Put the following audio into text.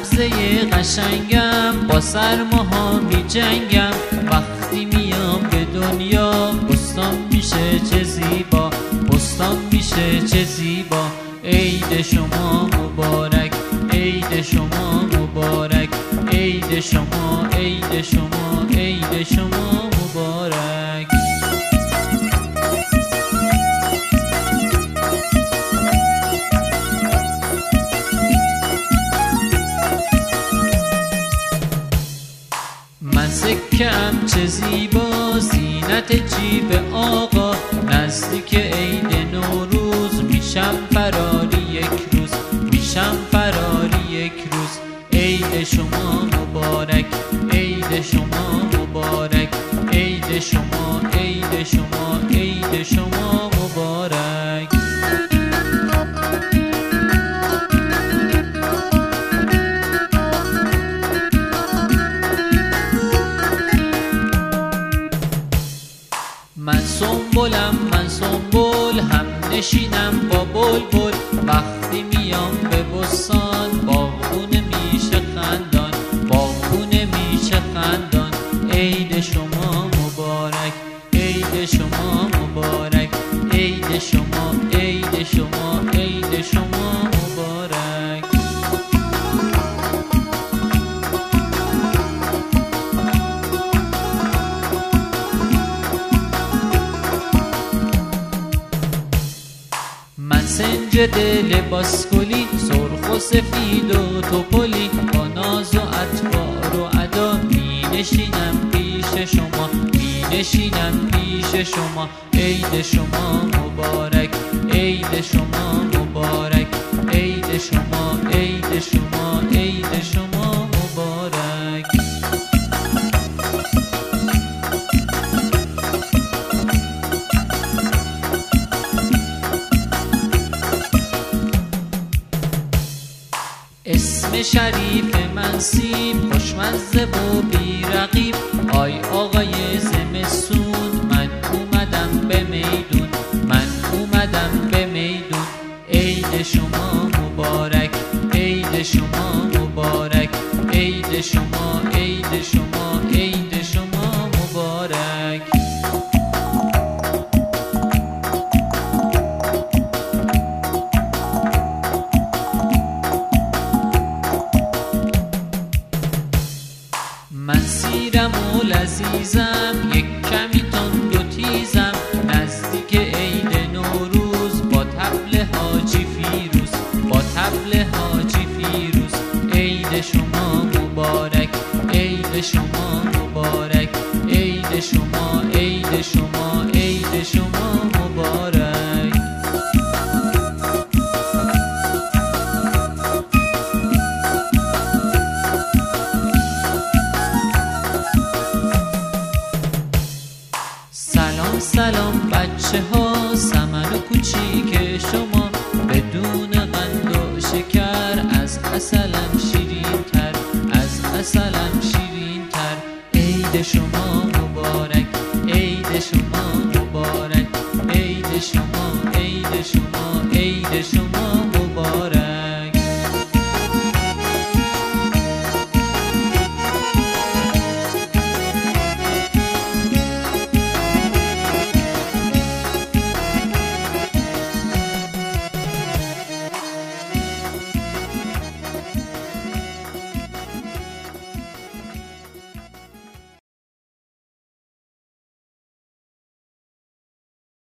مزه قشنگم با سرماها می جنگم. وقتی میام به دنیا بستان میشه چه زیبا بستان میشه چه زیبا. عید شما مبارک عید شما مبارک عید شما عید شما عید شما مبارک. من سکم چه زیبا زینت جیب آقا. نزدیک عید نوروز میشم فراری یک روز میشم فراری یک روز. عید شما مبارک عید شما مبارک عید شما عید شما عید شما مبارک. نشینم با بلبل. وقتی میام به بستان باغونه میشه خندان. باغونه میشه خندان. عید شما مبارک عید شما مبارک عید شما من سنج دل باسکلی سرخ و سفید و توپلی با ناز و اطوار و ادا می نشینم پیش شما می نشینم پیش شما. عید شما مبارک عید شما مبارک عید شما عید شما. اسم شریف منصیب خوشمزه و بیرقیب. آی آقای زمسون من اومدم به میدون من اومدم به میدون. عید شما مبارک عید شما مبارک عید شما عید شما عید من سیرم و لذیذم یک کمی تند و تیزم. نزدیک عید نوروز با تبل حاجی فیروز با تبل حاجی فیروز. عید شما مبارک عید شما مبارک عید شما عید شما عید شما مبارک. شما